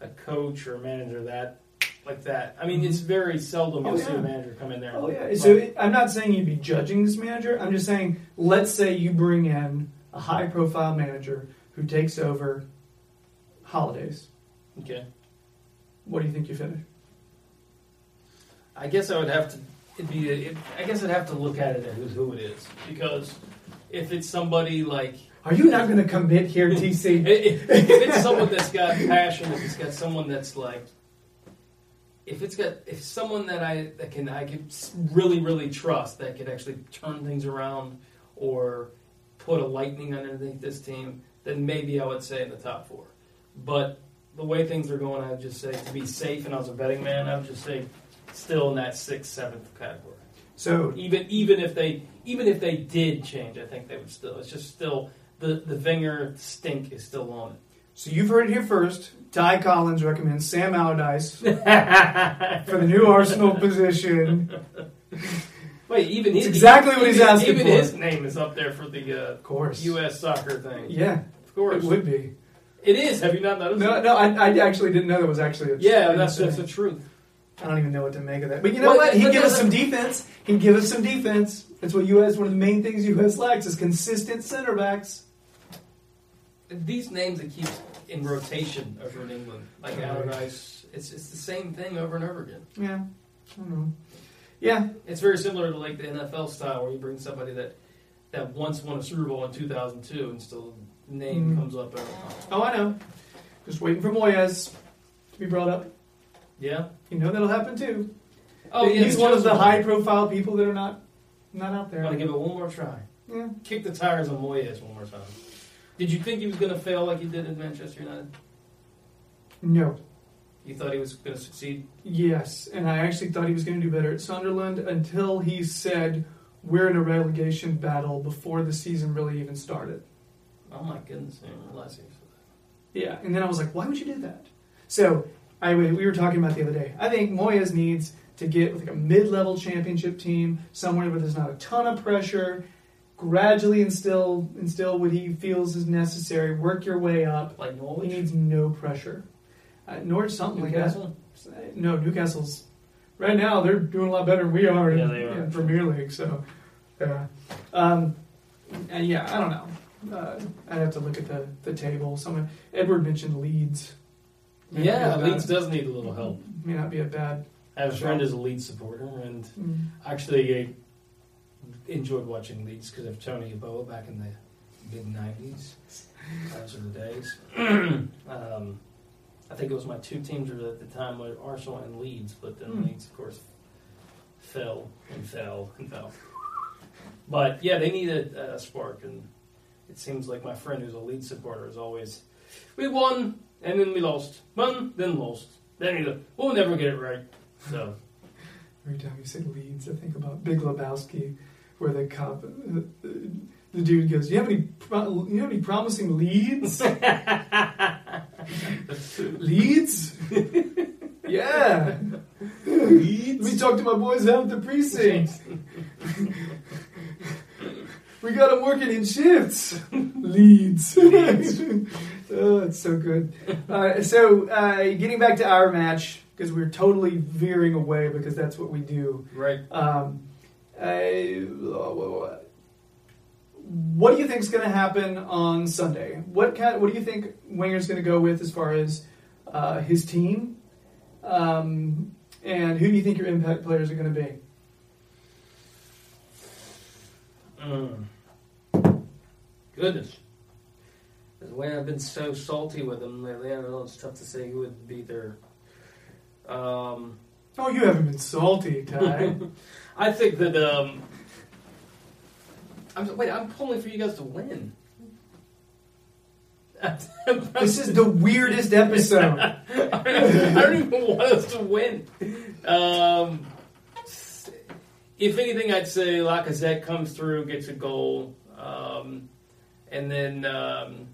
a coach or a manager that like that. I mean, it's very seldom Oh, you'll see yeah. a manager come in there. Oh yeah. So it- I'm not saying you'd be judging this manager. I'm just saying, let's say you bring in a high-profile manager who takes over holidays. okay. What do you think you finish? I guess I would have to. It'd be. It, I guess I'd have to look at it at who's who it is because if it's somebody like Are you not going to commit here, TC? if, [LAUGHS] if it's someone that's got passion, if it's got someone that's like, if it's got if someone that I that can I can really really trust that could actually turn things around or put a lightning underneath this team, then maybe I would say in the top four. But the way things are going, I would just say to be safe, and I was a betting man, I would just say still in that sixth, seventh category. So Even even if they even if they did change, I think they would still. It's just still the the Vinger stink is still on So you've heard it here first. Ty Collins recommends Sam Allardyce [LAUGHS] for the new Arsenal position. Wait, even his, exactly what he's even- asking even for. his name is up there for the uh, Of course. U.S. soccer thing. Yeah, Of course it would be. it is. Have you not noticed? No, no, I, I actually didn't know that was actually a. Yeah, that's a- that's the truth. I don't even know what to make of that. But you know Well, what? He'd give us some defense. He'd give us some defense. That's what U.S. One of the main things U.S. lacks is consistent center backs. These names that keeps in rotation over in England, like Right. Allardyce, it's it's the same thing over and over again. Yeah, I know. Yeah, It's very similar to like the NFL style, where you bring somebody that that once won a Super Bowl in 2002, and still the name Mhm. comes up every time. Oh, I know. Just waiting for Moyes to be brought up. Yeah. You know that'll happen too. Oh yeah. he's one of the high-profile people that are not not out there. I'm gonna give it one more try. Yeah. Kick the tires on Moyes one more time. Did you think he was gonna fail like he did at Manchester United? No. You thought he was gonna succeed? Yes, and I actually thought he was going to do better at Sunderland until he said we're in a relegation battle before the season really even started. Oh my goodness, I didn't realize he Yeah, and then I was like, why would you do that? So I we were talking about the other day. I think Moyes needs to get like a mid-level championship team somewhere where there's not a ton of pressure. Gradually instill instill what he feels is necessary. Work your way up. like He needs no pressure. Uh, Norwich something like that. No, Newcastle's right now they're doing a lot better than we are Yeah, in, they are. in Premier League. So, yeah, um, and yeah, I don't know. Uh, I'd have to look at the, the table. Someone Edward mentioned Leeds. May Yeah, be bad- Leeds does need a little help. may not be a bad. I have a friend who's a Leeds supporter, and Mm. actually I enjoyed watching Leeds because of Tony Yeboah back in the mid '90s. Those are the days. [CLEARS THROAT] um, I think it was my two teams at the time were Arsenal and Leeds, but then Hmm. Leeds, of course, fell and fell and fell. But yeah, they needed a, a spark, and it seems like my friend who's a Leeds supporter is always, we won and then we lost, won then lost, then we we'll never get it right. So [LAUGHS] Every time you say Leeds, I think about Big Lebowski, where the cop, uh, the dude goes, "You have any, pro- you have any promising leads? [LAUGHS] leads? yeah. Let me talk to my boys out at the precinct. we got them working in shifts. Leads. [LAUGHS] oh, it's so good. Uh, so, uh, getting back to our match, because we're totally veering away because that's what we do. right. Um, uh, what do you think is going to happen on Sunday? What kind, What do you think Wenger's going to go with as far as uh, his team? Um, and who do you think your impact players are going to be? Mm. Goodness. The way I've been so salty with them lately, I don't know, it's tough to say who would be their. Um, Oh, you haven't been salty, Ty. [LAUGHS] I think that. Um, I'm, wait, I'm pulling for you guys to win. [LAUGHS] this is the weirdest episode. [LAUGHS] I don't even want us to win. Um, if anything, I'd say Lacazette comes through, gets a goal, um, and then um,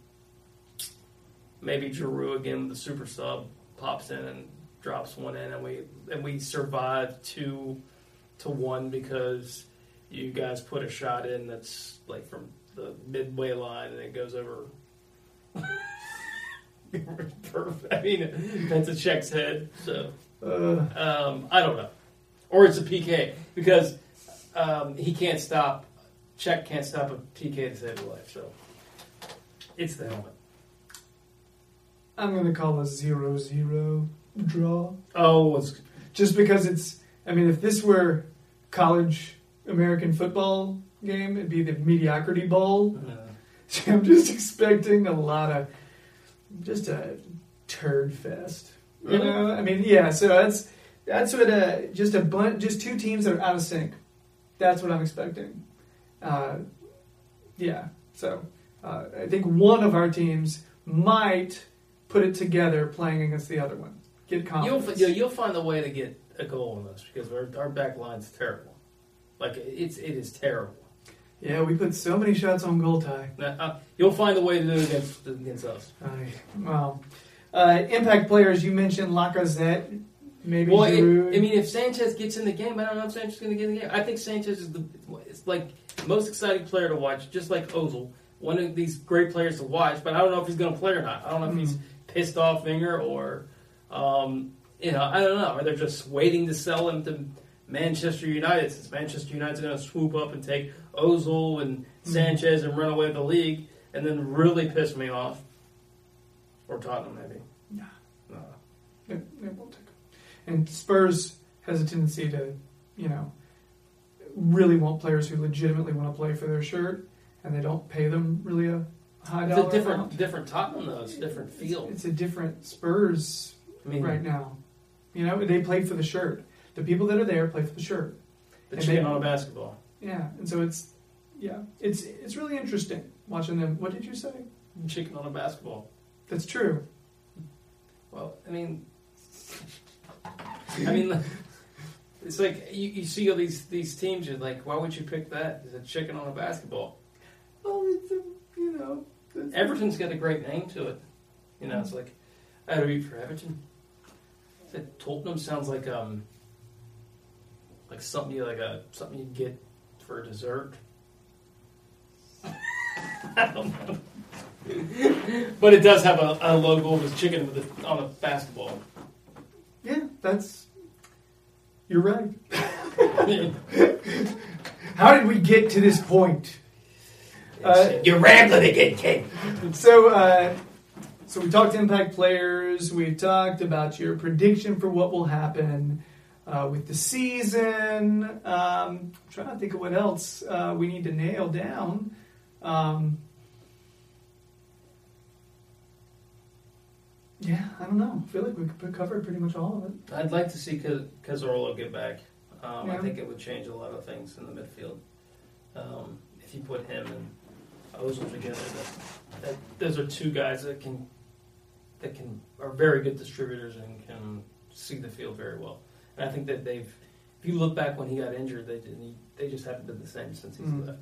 maybe Giroud again with the super sub pops in and drops one in, and we and we survive two to one because you guys put a shot in that's like from the midway line and it goes over. [LAUGHS] Perfect. I mean, that's a Cech's head. So Uh, um, I don't know, or it's a PK because um, he can't stop. Cech can't stop a PK to save a life. So it's the helmet. I'm going to call a zero-zero draw. Oh, it's just because it's I mean if this were college American football game it'd be the mediocrity bowl. Uh, [LAUGHS] I'm just expecting a lot of just a turd fest. You know I mean yeah so that's that's what uh just a bunch just two teams that are out of sync. That's what I'm expecting. Uh, yeah so uh, I think one of our teams might put it together playing against the other one. Get confidence. you'll you'll find a way to get a goal in this because our our back line's terrible. Like it's it is terrible. Yeah, we put so many shots on goal, Ty. Now, uh, you'll find a way to do it against against us. Aye. Well, uh, impact players, you mentioned Lacazette, maybe Well, it, I mean, if Sanchez gets in the game, I don't know if Sanchez is going to get in the game. I think Sanchez is the it's like most exciting player to watch, just like Ozil. One of these great players to watch, but I don't know if he's going to play or not. I don't know if he's Mhm. pissed off Wenger or, um, you know, I don't know. Or they're just waiting to sell him to Manchester United since Manchester United's going to swoop up and take Ozil and hmm. Sanchez and run away with the league and then really piss me off. Or Tottenham, maybe. Nah. No. It, it won't take. And Spurs has a tendency to, you know, really want players who legitimately want to play for their shirt, and they don't pay them really a high It's dollar a different, amount. different Tottenham though. It's a different feel. It's a different Spurs I mean, right now. You know, they play for the shirt. The people that are there play for the shirt. the and chicken they- on a basketball. Yeah, and so it's, yeah, it's it's really interesting watching them. What did you say? Chicken on a basketball. That's true. Well, I mean, I mean, it's like you, you see all these these teams. You're like, why would you pick that? It's a chicken on a basketball. Well, it's a, you know, Everton's got a great name to it. You know, it's like I had to eat for Everton. Tottenham sounds like um like something you like a something you get for a dessert. [LAUGHS] I don't know. but it does have a, a logo of a chicken with a, on a basketball. Yeah, that's. You're right. [LAUGHS] How did we get to this point? Uh, You're rambling again, King. So, uh, so we talked to impact players. We talked about your prediction for what will happen uh, with the season. Um, I'm trying to think of what else uh, we need to nail down. Um, yeah, I don't know. I feel like we could covered pretty much all of it. I'd like to see Ca- Cazorla get back. Um, I think it would change a lot of things in the midfield. Um, if you put him and Ozil together, that, that those are two guys that can that can are very good distributors and can see the field very well. And I think that they've. If you look back when he got injured, they didn't. They just haven't been the same since he's Mhm. left.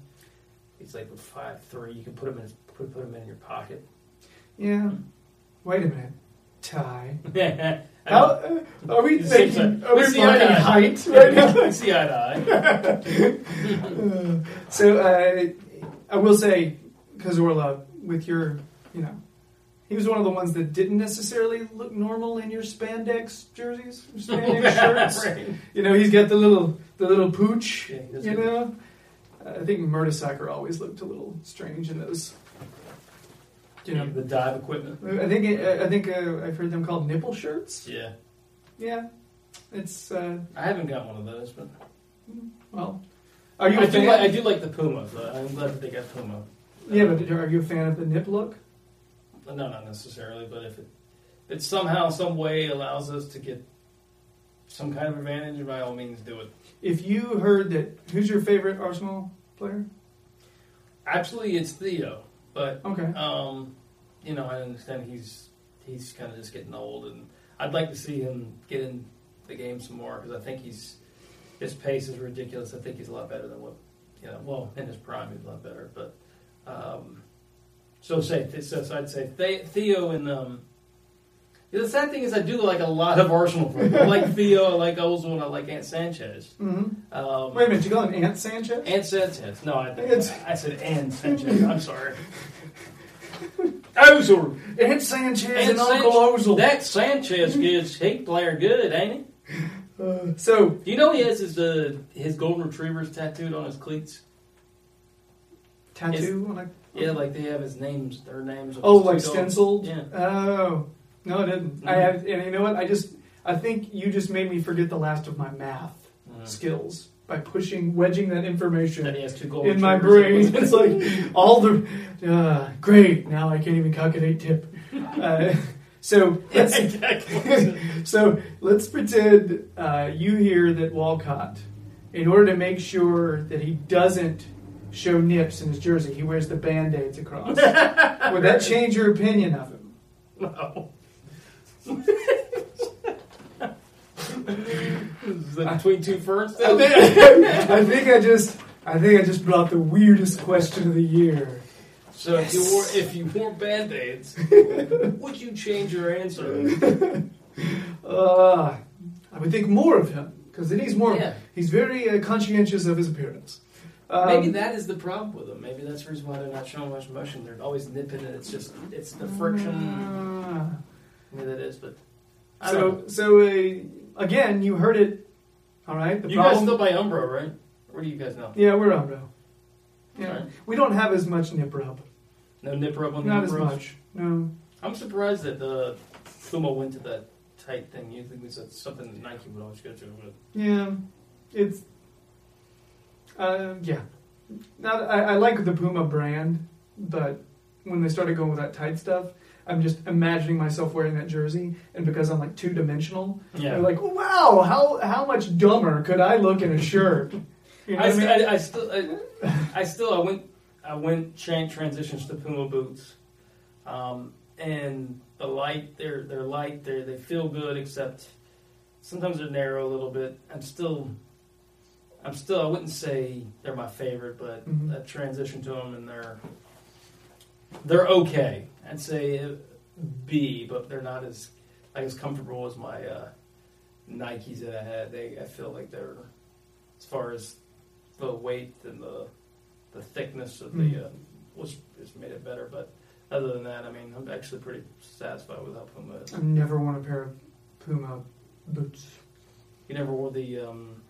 He's like with five three. You can put him in put put him in your pocket. Yeah. Wait a minute. Ty. [LAUGHS] How, uh, are we thinking? Are we We see eye talking height [LAUGHS] right now? See eye to eye. [LAUGHS] so uh, I will say, Cazorla, with your, you know, he was one of the ones that didn't necessarily look normal in your spandex jerseys, spandex [LAUGHS] shirts. Right. You know, he's got the little, the little pooch. Yeah, you know, I think Mertesacker always looked a little strange in those. You know, the dive equipment. I think I think uh, I've heard them called nipple shirts. Yeah, Yeah, it's uh, I haven't got one of those, but well. Are you I do, fan? like, I do like the Puma. I'm glad that they got Puma. yeah, but are you a fan of the nip look? No, not necessarily, but if it, it somehow, some way allows us to get some kind of advantage, by all means, do it. If you heard that, who's your favorite Arsenal player? Actually, it's Theo, but Okay. um, you know, I understand he's he's kind of just getting old, and I'd like to see him get in the game some more because I think he's his pace is ridiculous. I think he's a lot better than what you know. Well, in his prime, he's a lot better, but um, so say so, so I'd say Theo and um. The sad thing is, I do like a lot of Arsenal players. I like [LAUGHS] Theo, I like Ozil, and I like Ant Sanchez. hmm Um, Wait a minute, you call him Ant Sanchez? Ant Sanchez. No, I, It's- I said Ant Sanchez. I'm sorry. [LAUGHS] Ozil. Ant Sanchez Ant and Uncle Sanchez. Ozil. That Sanchez gets he player good, ain't Uh, so, he? You know he has his uh, his golden retrievers tattooed on his cleats. tattoo on a. Yeah, like they have his names, their names. Oh, like stenciled? Yeah. Oh. No, I didn't. I Mhm. have, and you know what? I just, I think you just made me forget the last of my math Mhm. skills by pushing, wedging that information That he has two in my brain. [LAUGHS] It's like all the uh, great. Now I can't even calculate tip. Uh, [LAUGHS] so let's [LAUGHS] so let's pretend uh, you hear that Walcott, in order to make sure that he doesn't show nips in his jersey, he wears the band-aids across. [LAUGHS] Would that change your opinion of him? no. Is that between two ferns? I think, I think I just I think I just brought the weirdest question of the year. So if you wore if you wore band aids, would you change your answer? Uh, I would think more of him because he's more. Yeah. He's very uh, conscientious of his appearance. Um, Maybe that is the problem with them. Maybe that's the reason why they're not showing much motion. They're always nipping it. It's just it's the friction. uh, Maybe that is, but I so so uh, again, you heard it. All right. The you guys problem. still buy Umbro, right? Where do you guys know? yeah, we're Umbro. Yeah, Alright. we don't have as much nip rub. No nip rub on the Not as much. No. I'm surprised that the Puma went to that tight thing. You think it's something that Nike would always go to, but Yeah, it's. Uh, yeah, not. I, I like the Puma brand, but when they started going with that tight stuff, I'm just imagining myself wearing that jersey, and because I'm like two dimensional, yeah. I'm like, wow, how how much dumber could I look in a shirt? [LAUGHS] You know I, what I mean? I, I still, I, I still, I went, I went cha- transitions to Puma boots, um, and the light, they're they're light, they they feel good, except sometimes they're narrow a little bit. I'm still, I'm still, I wouldn't say they're my favorite, but Mhm. I transitioned to them and they're they're okay. I'd say B, but they're not as like as comfortable as my uh, Nikes that I had. They, I feel like they're as far as the weight and the the thickness of the Mm. uh, was just made it better. But other than that, I mean, I'm actually pretty satisfied with how Puma is. I've never worn a pair of Puma boots. You never wore the um.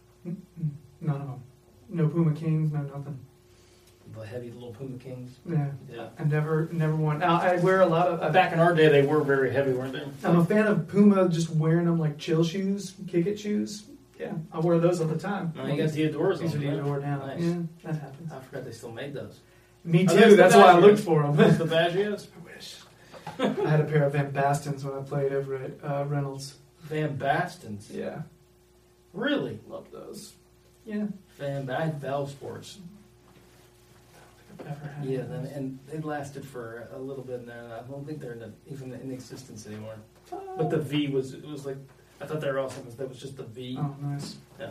None of them. No Puma Kings. No nothing. the heavy little Puma Kings. Yeah, Yeah. I never never won. Now, I wear a lot of. I, Back in our day, they were very heavy, weren't they? I'm a fan of Puma, just wearing them like chill shoes, kick it shoes. Yeah, I wear those all the time. No, you got Theodore's These are on. yeah. Theodore now. Nice. Yeah, that happens. I forgot they still made those. Me too. That's why I looked for them. The Baggios? [LAUGHS] I wish. I had a pair of Van Bastens when I played over at uh, Reynolds. Van Bastens. Yeah, Really? love those. Yeah, Van I had Valve Sports. I've ever had. Yeah, then, and they lasted for a little bit, and then I don't think they're in, even in existence anymore. But the V was it was like I thought they were awesome because that was just the V. oh, nice. Yeah.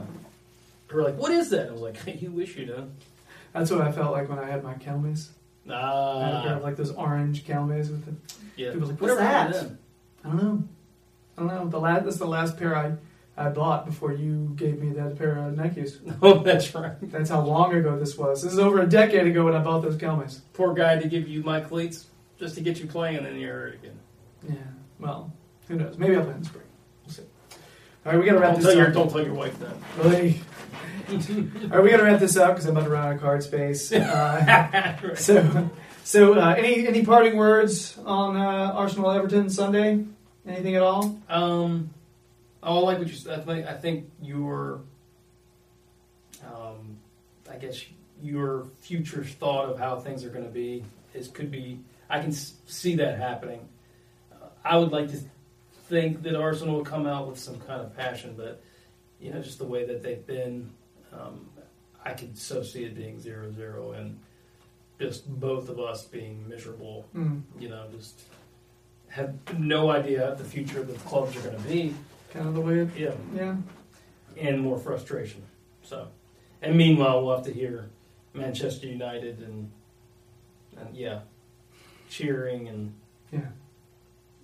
They were like, "What is that?" I was like, [LAUGHS] "You wish you know." That's what I felt like when I had my Kelmes. I had a pair Ah, of like those orange Kelmes with the. yeah. People were like, Whatever "What's happened to that?" them? I don't know. I don't know. The last that's the last pair I I bought before you gave me that pair of Nikes. [LAUGHS] Oh, that's right. That's how long ago this was. This is over a decade ago when I bought those Kelmes. Poor guy to give you my cleats just to get you playing, and then you're hurt again. Yeah. Well, who knows? Maybe I'll play in the spring. We'll see. All right, we got to wrap Don't this tell, your, up. don't tell your wife that. Really? [LAUGHS] All right, we got to wrap this up because I'm about to run out of card space. [LAUGHS] Uh, Right. so, so uh, any any parting words on uh, Arsenal Everton Sunday? Anything at all? Um, oh, I like what you said. I think, I think your, um, I guess your future thought of how things are going to be is could be. I can see that happening. Uh, I would like to think that Arsenal will come out with some kind of passion, but you know, just the way that they've been, um, I could so see it being 0-0 and just both of us being miserable Hmm. you know, just have no idea what the future of the clubs are going to be. Kind of the way it. Yeah, Yeah. and more frustration. So, and meanwhile, we'll have to hear Manchester United and and yeah, cheering and Yeah.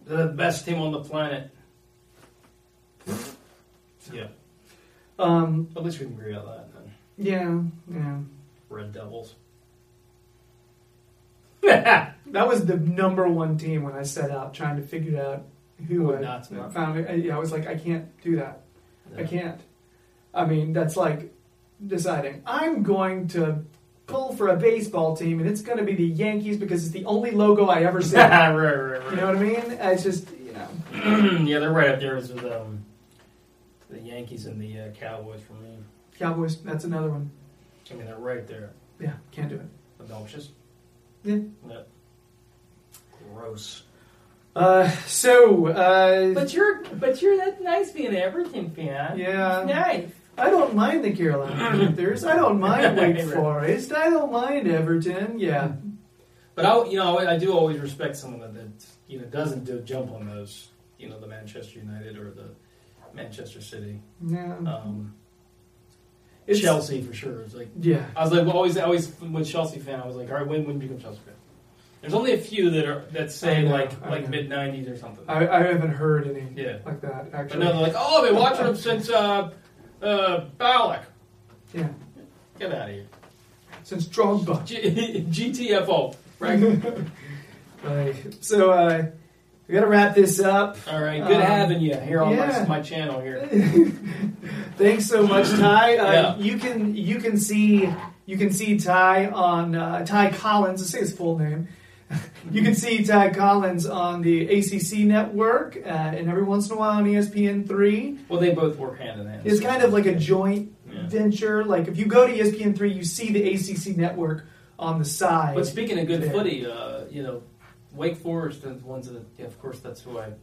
the best team on the planet. Yeah, Um. at least we can agree on that. Then. Yeah. Yeah. Red Devils. [LAUGHS] That was the number one team when I set out trying to figure out who I not found. I, yeah, I was like, I can't do that. I can't. I mean, that's like deciding I'm going to pull for a baseball team, and it's going to be the Yankees because it's the only logo I ever [LAUGHS] see. right, right, right. you know what I mean? It's just you know, yeah, they're right up there with um, the Yankees and the uh, Cowboys for me. Cowboys. That's another one. I mean, they're right there. Yeah, can't do it. Obnoxious. Yeah. Yep. Gross. Uh, so uh, But you're but you're that nice being an Everton fan. yeah, Nice. I don't mind the Carolina Panthers. I don't mind [LAUGHS] Wake Right. Forest. I don't mind Everton. Yeah, But I you know I, I do always respect someone that, that you know doesn't do jump on those you know the Manchester United or the Manchester City. yeah. Um, It's- Chelsea for sure. It's like Yeah, I was like well, always always with Chelsea fan. I was like all right when when did you become Chelsea fan? There's only a few that are that say I know, like I like know. mid '90s or something. I, I haven't heard any Yeah. like that But actually. no, they're like, oh, I've been watching them since uh, uh, Ballack. Yeah, Get out of here. since Drogba. G- [LAUGHS] GTFO. Right. [LAUGHS] Right. So uh, we got to wrap this up. All right. Good Um, having you here on yeah. my, my channel here. [LAUGHS] Thanks so much, Ty. Uh, Yeah. You can you can see you can see Ty on uh, Ty Collins. Let's say his full name. [LAUGHS] you can see Ty Collins on the ACC network, uh, and every once in a while on ESPN three. Well, they both work hand in hand. It's kind of like a joint Yeah. venture. Like if you go to ESPN three, you see the ACC network on the side. But speaking of good there. footy, uh, you know, Wake Forest and the ones that, yeah, of course, that's who I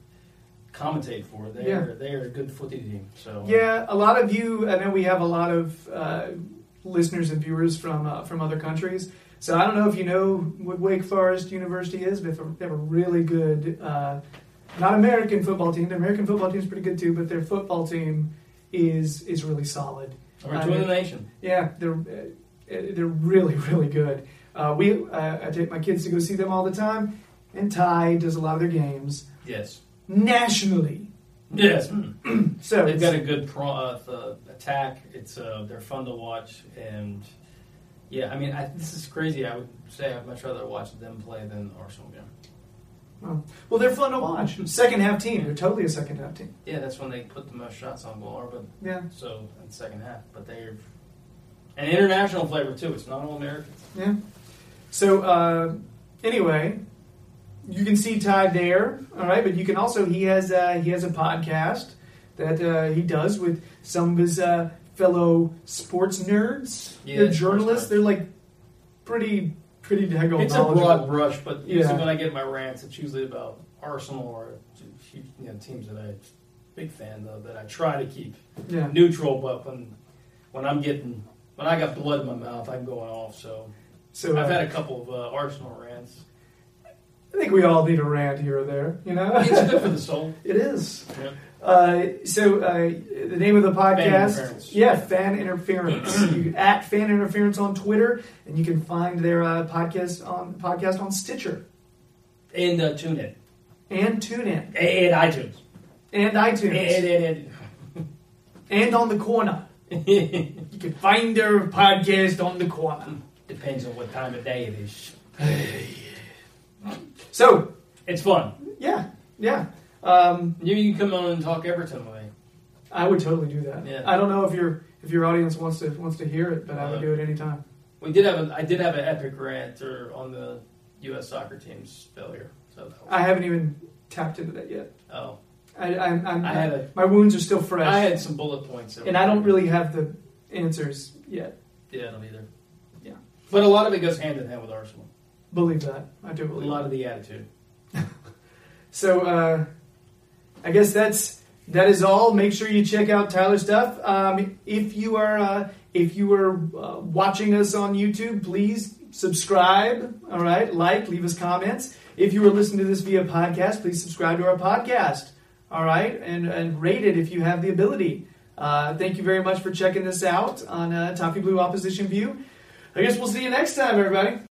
commentate for. They Yeah. are they are a good footy team. So uh, Yeah, a lot of you. I know we have a lot of uh, listeners and viewers from uh, from other countries. So I don't know if you know what Wake Forest University is, but they have a really good, uh, not American football team. The American football team is pretty good too, but their football team is is really solid. We're joining the nation. Yeah, they're uh, they're really really good. Uh, we uh, I take my kids to go see them all the time, and Ty does a lot of their games Yes. nationally. Yes. [CLEARS THROAT] So They've got a good pro, uh, attack. It's uh, they're fun to watch, and yeah, I mean, I, this is crazy. I would say I'd much rather watch them play than Arsenal game. Well, they're fun to watch. Second half team. They're totally a second half team. Yeah, that's when they put the most shots on goal, but Yeah, so in second half. But they're an international flavor too. It's not all Americans. yeah. So uh, anyway, you can see Ty there, all right. But you can also he has uh, he has a podcast that uh, he does with some of his uh, fellow sports nerds. Yeah, They're journalists. They're like pretty pretty daggone It's a broad brush, but usually Yeah. when I get my rants, it's usually about Arsenal or you know, teams that I'm big fan of that I try to keep Yeah. neutral. But when when I'm getting when I got blood in my mouth, I'm going off. So So I've uh, had a couple of uh, Arsenal rants. I think we all need a rant here or there. You know, It's good for the [LAUGHS] soul. it is. Yeah. Uh, so uh, the name of the podcast, interference. yeah, fan interference. [CLEARS THROAT] you, at fan interference on Twitter, and you can find their uh, podcast on podcast on Stitcher And uh, tune in and TuneIn and, and iTunes and iTunes and, and, and on the corner. You can find their podcast on the corner. Depends on what time of day it is. So It's fun. yeah, yeah. Um, You can come on and talk Everton with me. I would totally do that. Yeah. I don't know if your if your audience wants to wants to hear it, but I would Uh, do it anytime. We did have a, I did have an epic rant or on the U.S. soccer team's failure. So I haven't even tapped into that yet. oh, I, I'm, I'm, I had a- my wounds are still fresh. I had some bullet points, and I don't really have the answers yet. Yeah, I don't either. Yeah. but a lot of it goes hand in hand with Arsenal. Believe that. I do believe. A lot that. of the attitude. [LAUGHS] So uh, I guess that's that is all. Make sure you check out Tyler's stuff. Um, if you are uh, if you are uh, watching us on YouTube, please subscribe. All right, like, leave us comments. If you are listening to this via podcast, please subscribe to our podcast. All right, and and rate it if you have the ability. Uh, thank you very much for checking this out on uh, Toffee Blue Opposition View. I guess we'll see you next time, everybody.